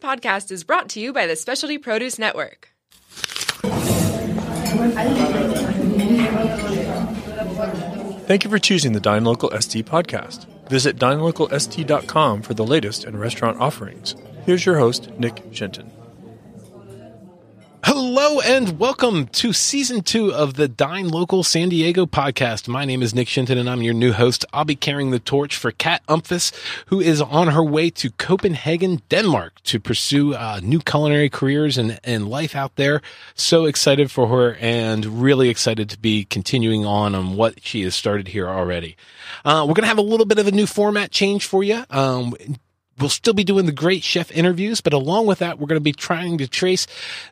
podcast is brought to you by the Specialty Produce Network. Thank you for choosing the Dine Local SD podcast. Visit dinelocalsd.com for the latest in restaurant offerings. Here's your host, Nick Shinton. Hello and welcome to season two of the Dine Local San Diego podcast. My name is Nick Shinton and I'm your new host. I'll be carrying the torch for Kat Umphis, who is on her way to Copenhagen, Denmark to pursue uh, new culinary careers and, and life out there. So excited for her and really excited to be continuing on on what she has started here already. Uh, we're going to have a little bit of a new format change for you. Um, we'll still be doing the great chef interviews, but along with that, we're going to be trying to trace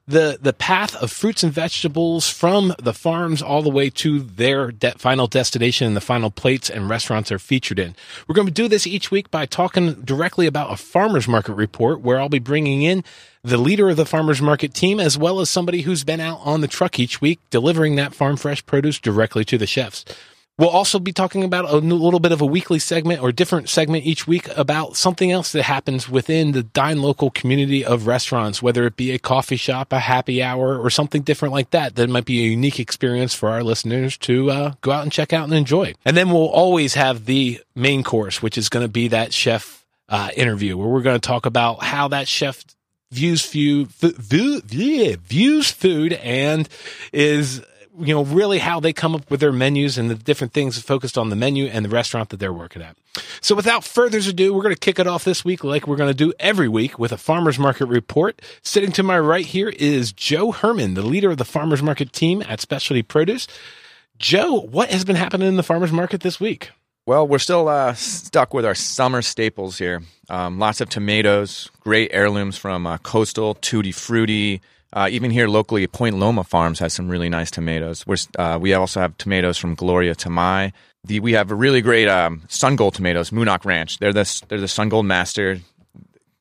the the path of fruits and vegetables from the farms all the way to their de- final destination and the final plates and restaurants they're featured in. We're going to do this each week by talking directly about a farmers market report where I'll be bringing in the leader of the farmers market team as well as somebody who's been out on the truck each week delivering that farm fresh produce directly to the chefs. We'll also be talking about a little bit of a weekly segment or different segment each week about something else that happens within the Dine Local community of restaurants, whether it be a coffee shop, a happy hour, or something different like that. That might be a unique experience for our listeners to uh, go out and check out and enjoy. And then we'll always have the main course, which is going to be that chef uh, interview where we're going to talk about how that chef views food, view, yeah, views food and is you know, really how they come up with their menus and the different things focused on the menu and the restaurant that they're working at. So without further ado, we're going to kick it off this week like we're going to do every week with a farmers market report. Sitting to my right here is Joe Herman, the leader of the farmers market team at Specialty Produce. Joe, what has been happening in the farmers market this week? Well, we're still uh, stuck with our summer staples here. Um, lots of tomatoes, great heirlooms from uh, Coastal, Tutti Frutti, uh, even here locally, Point Loma Farms has some really nice tomatoes. Uh, we also have tomatoes from Gloria Tamai. The, we have a really great um, Sun Gold tomatoes, Moonock Ranch. They're the, they're the Sun Gold Master.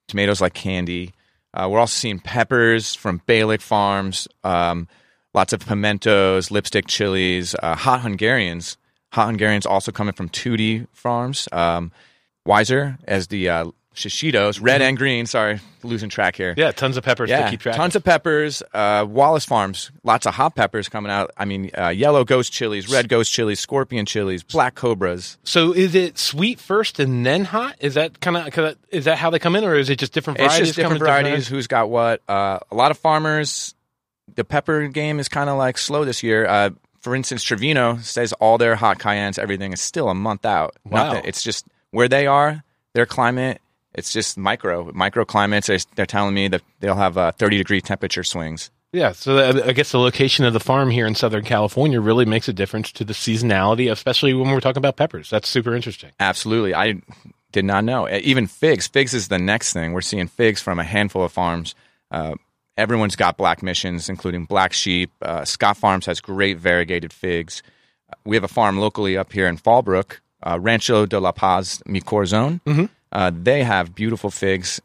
Tomatoes like candy. Uh, we're also seeing peppers from Balik Farms, um, lots of pimentos, lipstick chilies, uh, hot Hungarians. Hot Hungarians also coming from Tutti Farms. Um, Wiser as the uh, shishitos, red and green. Sorry, losing track here. Yeah, tons of peppers yeah, to keep track. Tons of, peppers. Uh, Wallace Farms, lots of hot peppers coming out. I mean, uh, yellow ghost chilies, red ghost chilies, scorpion chilies, black cobras. So is it sweet first and then hot? Is that kind of is that how they come in, or is it just different varieties? It's just different varieties. Who's got what? Uh, a lot of farmers. The pepper game is kind of like slow this year. Uh, for instance, Trevino says all their hot cayennes, everything is still a month out. Wow. Nothing. It's just where they are, their climate it's just micro microclimates. They're telling me that they'll have uh, 30 degree temperature swings. Yeah, so I guess the location of the farm here in Southern California really makes a difference to the seasonality, especially when we're talking about peppers. That's super interesting. Absolutely, I did not know. Even figs. Figs is the next thing. We're seeing figs from a handful of farms. Uh, everyone's got black missions, including Black Sheep. Uh, Scott Farms has great variegated figs. We have a farm locally up here in Fallbrook, uh, Rancho de la Paz Mi Corazon. Mm-hmm. Uh, they have beautiful figs.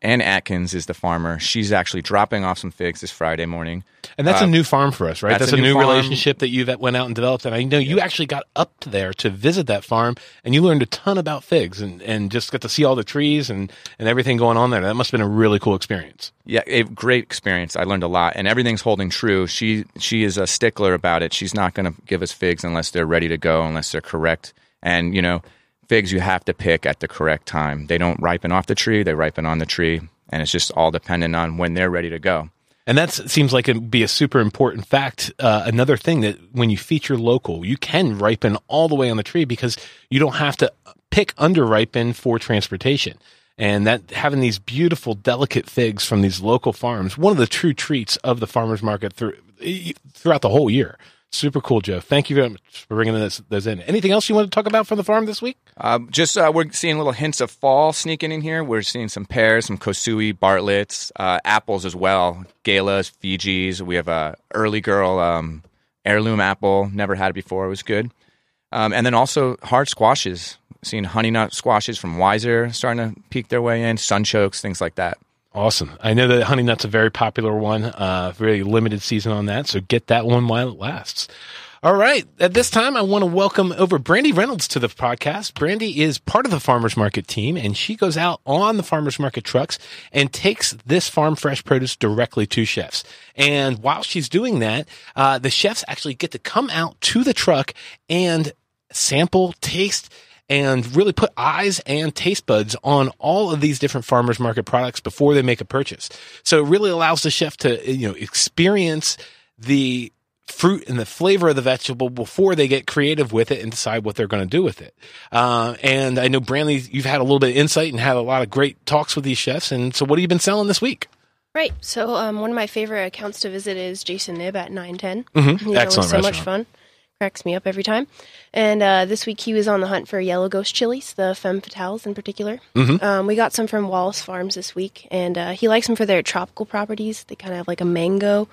Ann Atkins is the farmer. She's actually dropping off some figs this Friday morning. And that's Uh, a new farm for us, right? that's That's, a a, new new, relationship that you that went out and developed. And I know you actually got up there to visit that farm and you learned a ton about figs and, and just got to see all the trees and, and everything going on there. That must have been a really cool experience. Yeah, a great experience. I learned a lot, and everything's holding true. She she is a stickler about it. She's not going to give us figs unless they're ready to go, unless they're correct. And you know, figs you have to pick at the correct time. They don't ripen off the tree; they ripen on the tree, and it's just all dependent on when they're ready to go. And that seems like it'd be a super important fact. Uh, another thing that when you feature local, you can ripen all the way on the tree because you don't have to pick under ripen for transportation. And that having these beautiful, delicate figs from these local farms, one of the true treats of the farmers market through, throughout the whole year. Super cool, Joe. Thank you very much for bringing this, those in. Anything else you want to talk about from the farm this week? Uh, just uh, we're seeing little hints of fall sneaking in here. We're seeing some pears, some kosui, bartlets, uh, apples as well, galas, Fujis. We have a early girl um, heirloom apple. Never had it before. It was good. Um, and then also hard squashes. Seeing honey nut squashes from Wiser starting to peek their way in, sunchokes, things like that. Awesome. I know that honey nut's a very popular one. Uh, very limited season on that, so get that one while it lasts. All right. At this time, I want to welcome over Brandy Reynolds to the podcast. Brandy is part of the farmers market team and she goes out on the farmers market trucks and takes this farm fresh produce directly to chefs. And while she's doing that, uh, the chefs actually get to come out to the truck and sample, taste, and really put eyes and taste buds on all of these different farmers market products before they make a purchase. So it really allows the chef to, you know, experience the fruit and the flavor of the vegetable before they get creative with it and decide what they're going to do with it. Uh, and I know Brandy, you've had a little bit of insight and had a lot of great talks with these chefs. And so what have you been selling this week? Right. So um, one of my favorite accounts to visit is Jason Knibb at 910. Mm-hmm. You know, Excellent it's so much fun. Cracks me up every time. And uh, this week he was on the hunt for yellow ghost chilies, the femme fatales in particular. Mm-hmm. Um, we got some from Wallace Farms this week, and uh, he likes them for their tropical properties. They kind of have like a mango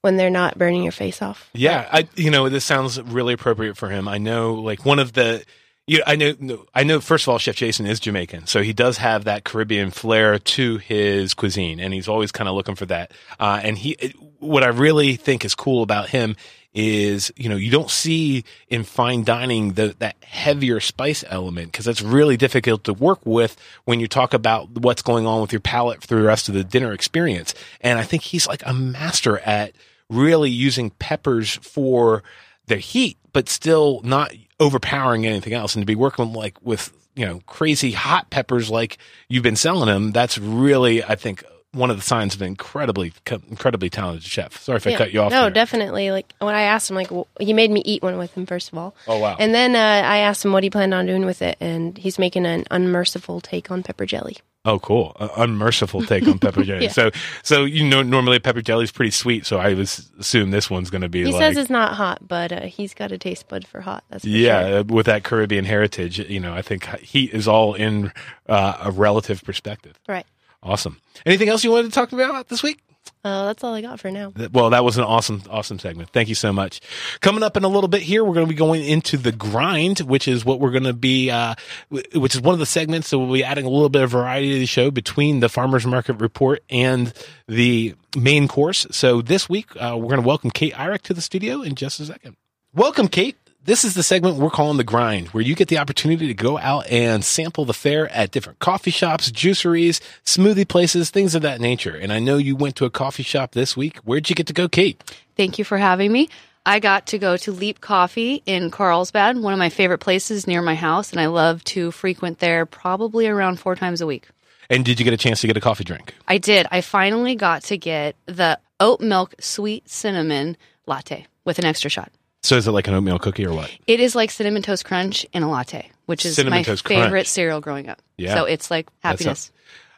when they're not burning your face off. Yeah, I you know this sounds really appropriate for him. I know like one of the you I know I know first of all Chef Jason is Jamaican, so he does have that Caribbean flair to his cuisine, and he's always kind of looking for that. Uh, and he what I really think is cool about him is you know you don't see in fine dining the that heavier spice element because that's really difficult to work with when you talk about what's going on with your palate through the rest of the dinner experience and i think he's like a master at really using peppers for their heat but still not overpowering anything else and to be working like with you know crazy hot peppers like you've been selling them that's really i think one of the signs of an incredibly incredibly talented chef sorry if i cut you off No, there. definitely. Like when I asked him, like w- he made me eat one with him first of all. Oh, wow. And then uh, I asked him what he planned on doing with it, and he's making an unmerciful take on pepper jelly. Oh, cool! Uh, unmerciful take on pepper jelly. Yeah. So, so you know, normally pepper jelly is pretty sweet. So I was assume this one's going to be He like, says it's not hot, but uh, he's got a taste bud for hot. That's for yeah, sure. with that Caribbean heritage. You know, I think heat is all in uh, a relative perspective. Right. Awesome. Anything else you wanted to talk about this week? Uh, that's all I got for now. Well, that was an awesome, awesome segment. Thank you so much. Coming up in a little bit here, we're going to be going into the grind, which is what we're going to be, uh, which is one of the segments that we'll be adding a little bit of variety to the show between the farmers market report and the main course. So this week, uh, we're going to welcome Kate Irick to the studio in just a second. Welcome, Kate. This is the segment we're calling the grind, where you get the opportunity to go out and sample the fare at different coffee shops, juiceries, smoothie places, things of that nature. And I know you went to a coffee shop this week. Where'd you get to go, Kate? Thank you for having me. I got to go to Leap Coffee in Carlsbad, one of my favorite places near my house, and I love to frequent there probably around four times a week. And did you get a chance to get a coffee drink? I did. I finally got to get the oat milk sweet cinnamon latte with an extra shot. So is it like an oatmeal cookie or what? It is like cinnamon toast crunch in a latte, which is Cinnamon my Toast favorite Crunch. cereal growing up. Yeah. So it's like happiness.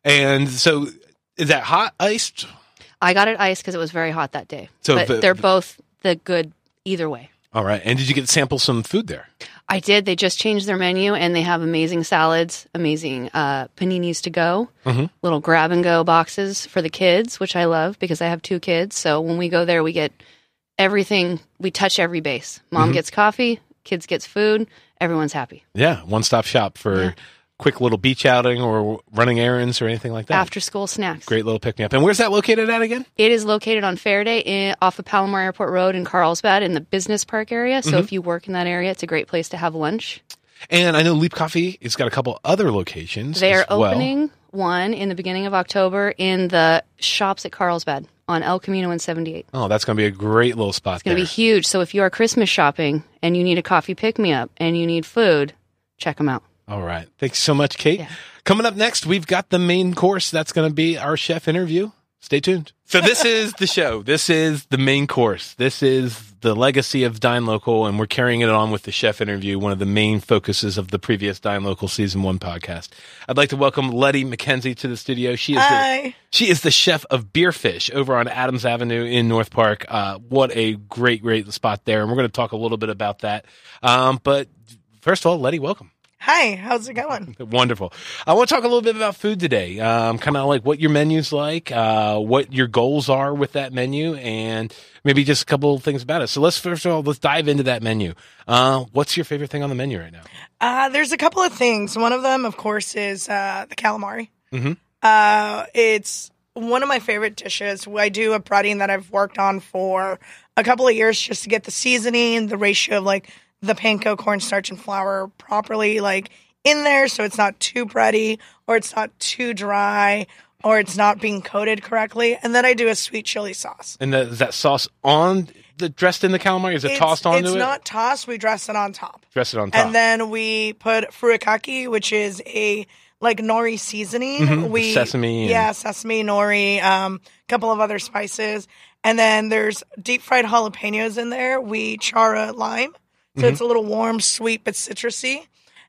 And so is that hot iced? I got it iced because it was very hot that day. So but the- they're both the good either way. All right. And did you get to sample some food there? I did. They just changed their menu and they have amazing salads, amazing uh, paninis to go, Mm-hmm. little grab and go boxes for the kids, which I love because I have two kids. So when we go there, we get everything. We touch every base. Mm-hmm. Mom gets coffee, kids gets food. Everyone's happy. Yeah. One stop shop for Yeah. quick little beach outing or running errands or anything like that. After school snacks. Great little pick me up. And where's that located at again? It is located on Faraday in, off of Palomar Airport Road in Carlsbad in the business park area. So Mm-hmm. if you work in that area, it's a great place to have lunch. And I know Leap Coffee has got a couple other locations. They are well. opening one in the beginning of October in the shops at Carlsbad on El Camino in 78. Oh, that's going to be a great little spot It's going to be huge. So if you are Christmas shopping and you need a coffee pick me up and you need food, check them out. All right. Thanks so much, Kate. Yeah. Coming up next, we've got the main course. That's going to be our chef interview. Stay tuned. So this is the show. This is the main course. This is the legacy of Dine Local, and we're carrying it on with the chef interview, one of the main focuses of the previous Dine Local season one podcast. I'd like to welcome Letty McKenzie to the studio. She is the, she is the chef of Beerfish over on Adams Avenue in North Park. Uh, what a great, great spot there, and we're going to talk a little bit about that. Um, but first of all, Letty, welcome. Hi, how's it going? Wonderful. I want to talk a little bit about food today. Um, kind of like what your menu's like, uh, what your goals are with that menu, and maybe just a couple of things about it. So let's first of all let's dive into that menu. Uh, what's your favorite thing on the menu right now? Uh, there's a couple of things. One of them, of course, is uh, the calamari. Mhm. Uh, it's one of my favorite dishes. I do a breading that I've worked on for a couple of years just to get the seasoning, the ratio of like the panko, cornstarch, and flour properly like in there, so it's not too bready or it's not too dry or it's not being coated correctly. And then I do a sweet chili sauce. And the, is that sauce on the dressed in the calamari? Is it It's- tossed onto It's it? not tossed. We dress it on top. Dress it on top. And then we put furikake, which is a like nori seasoning. Mhm, We sesame and- yeah, sesame, nori, um, a couple of other spices, and then there's deep fried jalapenos in there. We char a lime, so Mm-hmm. it's a little warm, sweet but citrusy,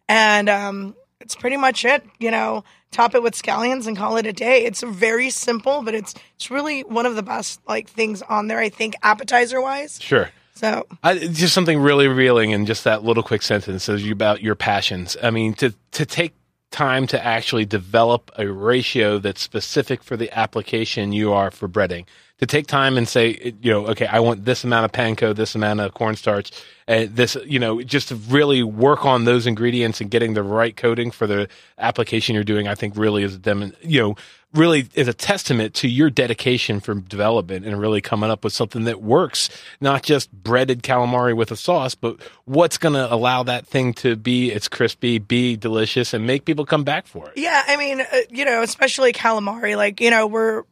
and um, it's pretty much it. You know, top it with scallions and call it a day. It's very simple, but it's it's really one of the best like things on there. I think appetizer wise. sure. So I, just something really reeling in just that little quick sentence about your passions. I mean, to to take time to actually develop a ratio that's specific for the application you are for breading. To take time and say, you know, okay, I want this amount of panko, this amount of cornstarch, and this, you know, just to really work on those ingredients and getting the right coating for the application you're doing. I think really is a dem- you know, really is a testament to your dedication for development and really coming up with something that works, not just breaded calamari with a sauce, but what's going to allow that thing to be it's crispy, be delicious, and make people come back for it. Yeah, I mean, uh, you know, especially calamari, like, you know, we're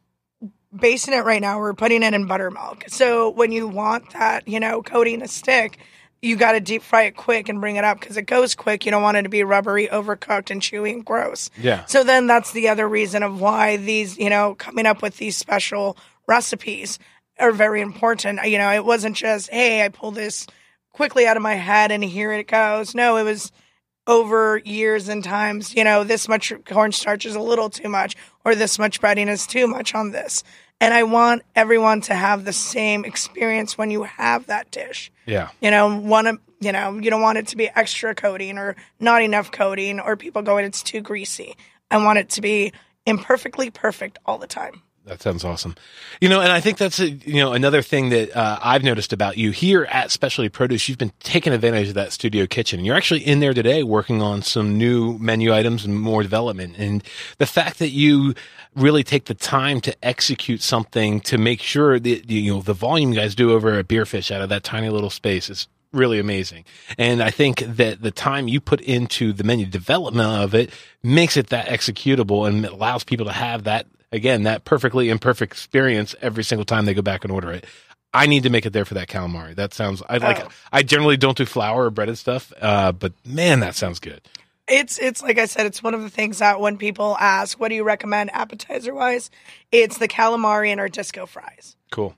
basing it right now, we're putting it in buttermilk. So when you want that, you know, coating to stick, you got to deep fry it quick and bring it up because it goes quick. You don't want it to be rubbery, overcooked, and chewy and gross. Yeah. So then that's the other reason of why these, you know, coming up with these special recipes are very important. You know, it wasn't just, hey, I pull this quickly out of my head and here it goes. No, it was over years and times, you know, this much cornstarch is a little too much or this much breading is too much on this. And I want everyone to have the same experience when you have that dish. Yeah. You know, want you know, you don't want it to be extra coating or not enough coating or people going, it's too greasy. I want it to be imperfectly perfect all the time. That sounds awesome. You know, and I think that's a, you know another thing that uh, I've noticed about you here at Specialty Produce. You've been taking advantage of that studio kitchen. You're actually in there today working on some new menu items and more development. And the fact that you really take the time to execute something to make sure that you know the volume you guys do over at Beerfish out of that tiny little space is really amazing. And I think that the time you put into the menu development of it makes it that executable and allows people to have that again that perfectly imperfect experience every single time they go back and order it. I need to make it there for that calamari. That sounds I like Oh. I generally don't do flour or breaded stuff, uh, but man, that sounds good. It's it's like I said, it's one of the things that when people ask, what do you recommend appetizer wise? It's the calamari and our disco fries. Cool.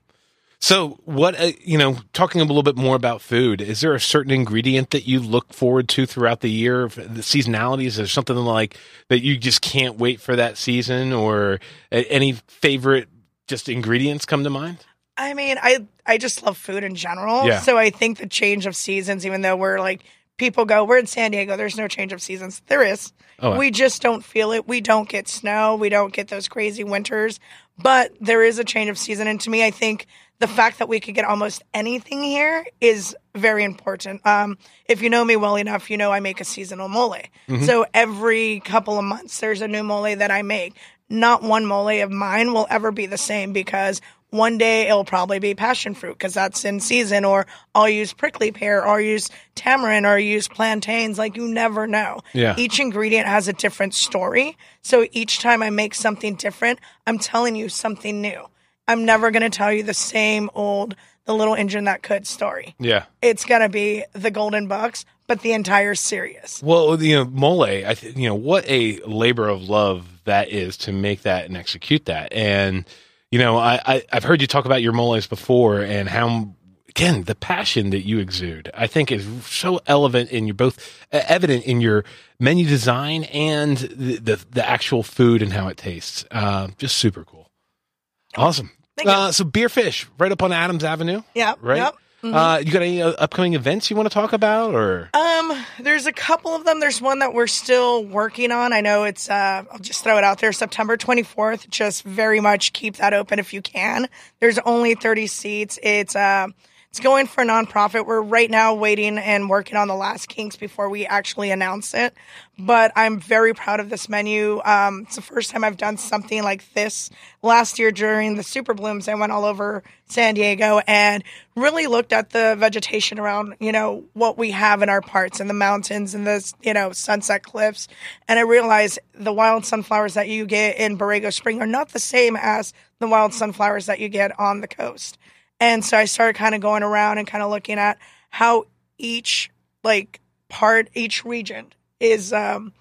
So, what uh, you know, talking a little bit more about food, is there a certain ingredient that you look forward to throughout the year? The seasonality is there something like that you just can't wait for that season, or uh, any favorite just ingredients come to mind? I mean, I I just love food in general. Yeah. So I think the change of seasons, even though we're like people go, we're in San Diego, there's no change of seasons. There is. Oh, we just don't feel it. We don't get snow. We don't get those crazy winters. But there is a change of season. And to me, I think the fact that we could get almost anything here is very important. Um, if you know me well enough, you know I make a seasonal mole. So every couple of months, there's a new mole that I make. Not one mole of mine will ever be the same because one day it'll probably be passion fruit because that's in season, or I'll use prickly pear, or I'll use tamarind, or I'll use plantains. Like you never know. Yeah. Each ingredient has a different story. So each time I make something different, I'm telling you something new. I'm never going to tell you the same old, the little engine that could story. Yeah. It's going to be the golden bucks, but the entire series. Well, you know, mole. I th- you know what a labor of love that is to make that and execute that. And you know, I, I I've heard you talk about your moles before and how again the passion that you exude. I think is so evident in your both uh, evident in your menu design and the the, the actual food and how it tastes. Uh, just super cool. Awesome. Uh, so Beerfish, right up on Adams Avenue. Yeah. Right. Yep. Uh, you got any uh, upcoming events you want to talk about, or Um, there's a couple of them. There's one that we're still working on. I know it's uh I'll just throw it out there. September 24th. Just very much keep that open if you can. There's only 30 seats. It's uh It's going for a nonprofit. We're right now waiting and working on the last kinks before we actually announce it. But I'm very proud of this menu. Um, it's the first time I've done something like this. Last year during the Super Blooms, I went all over San Diego and really looked at the vegetation around, you know, what we have in our parts and the mountains and the, you know, sunset cliffs. And I realized the wild sunflowers that you get in Borrego Spring are not the same as the wild sunflowers that you get on the coast. And so I started kind of going around and kind of looking at how each like part, each region is, um,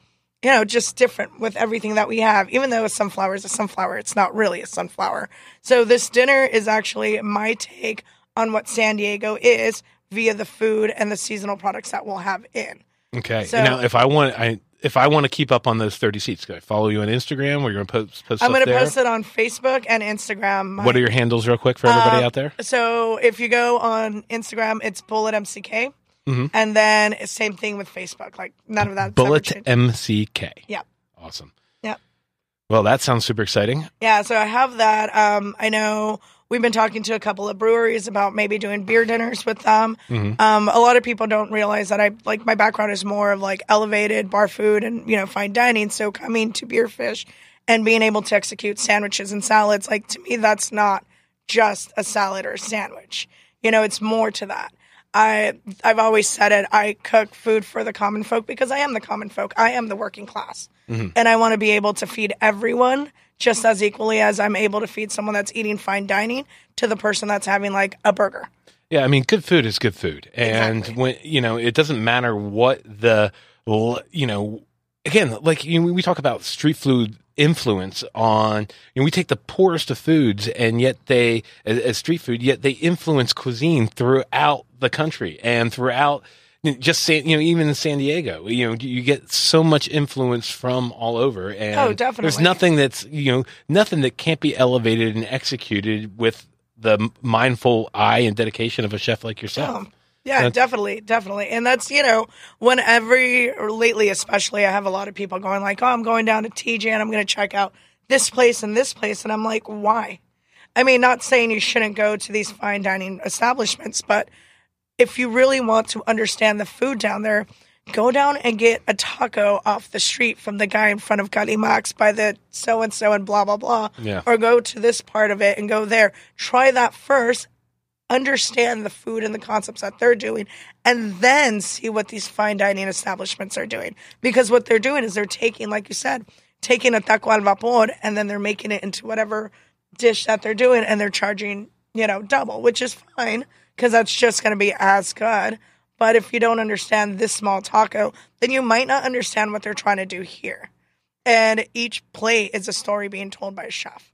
you know, just different with everything that we have. Even though a sunflower is a sunflower, it's not really a sunflower. So this dinner is actually my take on what San Diego is via the food and the seasonal products that we'll have in. Okay. So- now, if I want, I if I want to keep up on those thirty seats, can I follow you on Instagram? Where you're going to post post I'm going to post it on Facebook and Instagram. My- What are your handles, real quick, for everybody Um, out there? So if you go on Instagram, it's Bullet MCK. Mhm. And then same thing with Facebook. Like none of that. Bullet MCK. Yeah. Awesome. Yep. Well, that sounds super exciting. Yeah, so I have that. Um, I know we've been talking to a couple of breweries about maybe doing beer dinners with them. Mhm. Um, a lot of people don't realize that I like my background is more of like elevated bar food and you know fine dining. So coming to Beer Fish and being able to execute sandwiches and salads, like to me, that's not just a salad or a sandwich. You know, it's more to that. I I've always said it. I cook food for the common folk because I am the common folk. I am the working class, Mhm. and I want to be able to feed everyone just as equally as I'm able to feed someone that's eating fine dining to the person that's having like a burger. Yeah, I mean, good food is good food, and when you know, it doesn't matter what the you know. Again, like you know, we talk about street food influence on. You know, we take the poorest of foods, and yet they, as, as street food, yet they influence cuisine throughout the country and throughout just San, you know, even in San Diego, you know, you get so much influence from all over, and Oh, There's nothing that's you know nothing that can't be elevated and executed with the mindful eye and dedication of a chef like yourself. Um, yeah, That's- definitely, definitely. And that's, you know, when every, or lately especially, I have a lot of people going like, oh, I'm going down to TJ and I'm going to check out this place and this place. And I'm like, why? I mean, not saying you shouldn't go to these fine dining establishments, but if you really want to understand the food down there, go down and get a taco off the street from the guy in front of Calimax by the so and so and blah, blah, blah. Yeah. Or go to this part of it and go there. Try that first understand the food and the concepts that they're doing and then see what these fine dining establishments are doing because what they're doing is they're taking like you said taking a taco al vapor and then they're making it into whatever dish that they're doing and they're charging you know double which is fine because that's just going to be as good. But if you don't understand this small taco then you might not understand what they're trying to do here. And each plate is a story being told by a chef.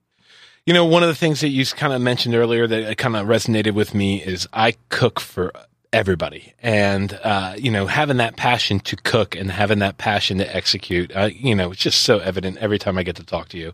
You know, one of the things that you kind of mentioned earlier that kind of resonated with me is I cook for everybody, and uh, you know, having that passion to cook and having that passion to execute, uh, you know, it's just so evident every time I get to talk to you.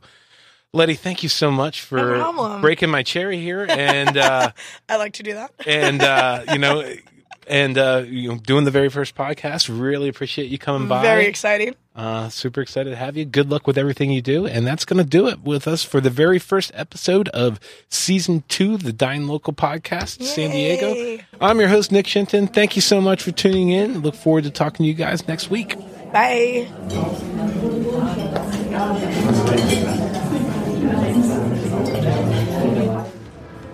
Letty, thank you so much for problem. breaking my cherry here, and uh, i like to do that and uh, you know, and uh, you know, doing the very first podcast. Really appreciate you coming by. very exciting Uh, super excited to have you. Good luck with everything you do. And that's going to do it with us for the very first episode of season two the Dine Local podcast, San Diego. I'm your host, Nick Shinton. Thank you so much for tuning in. Look forward to talking to you guys next week. bye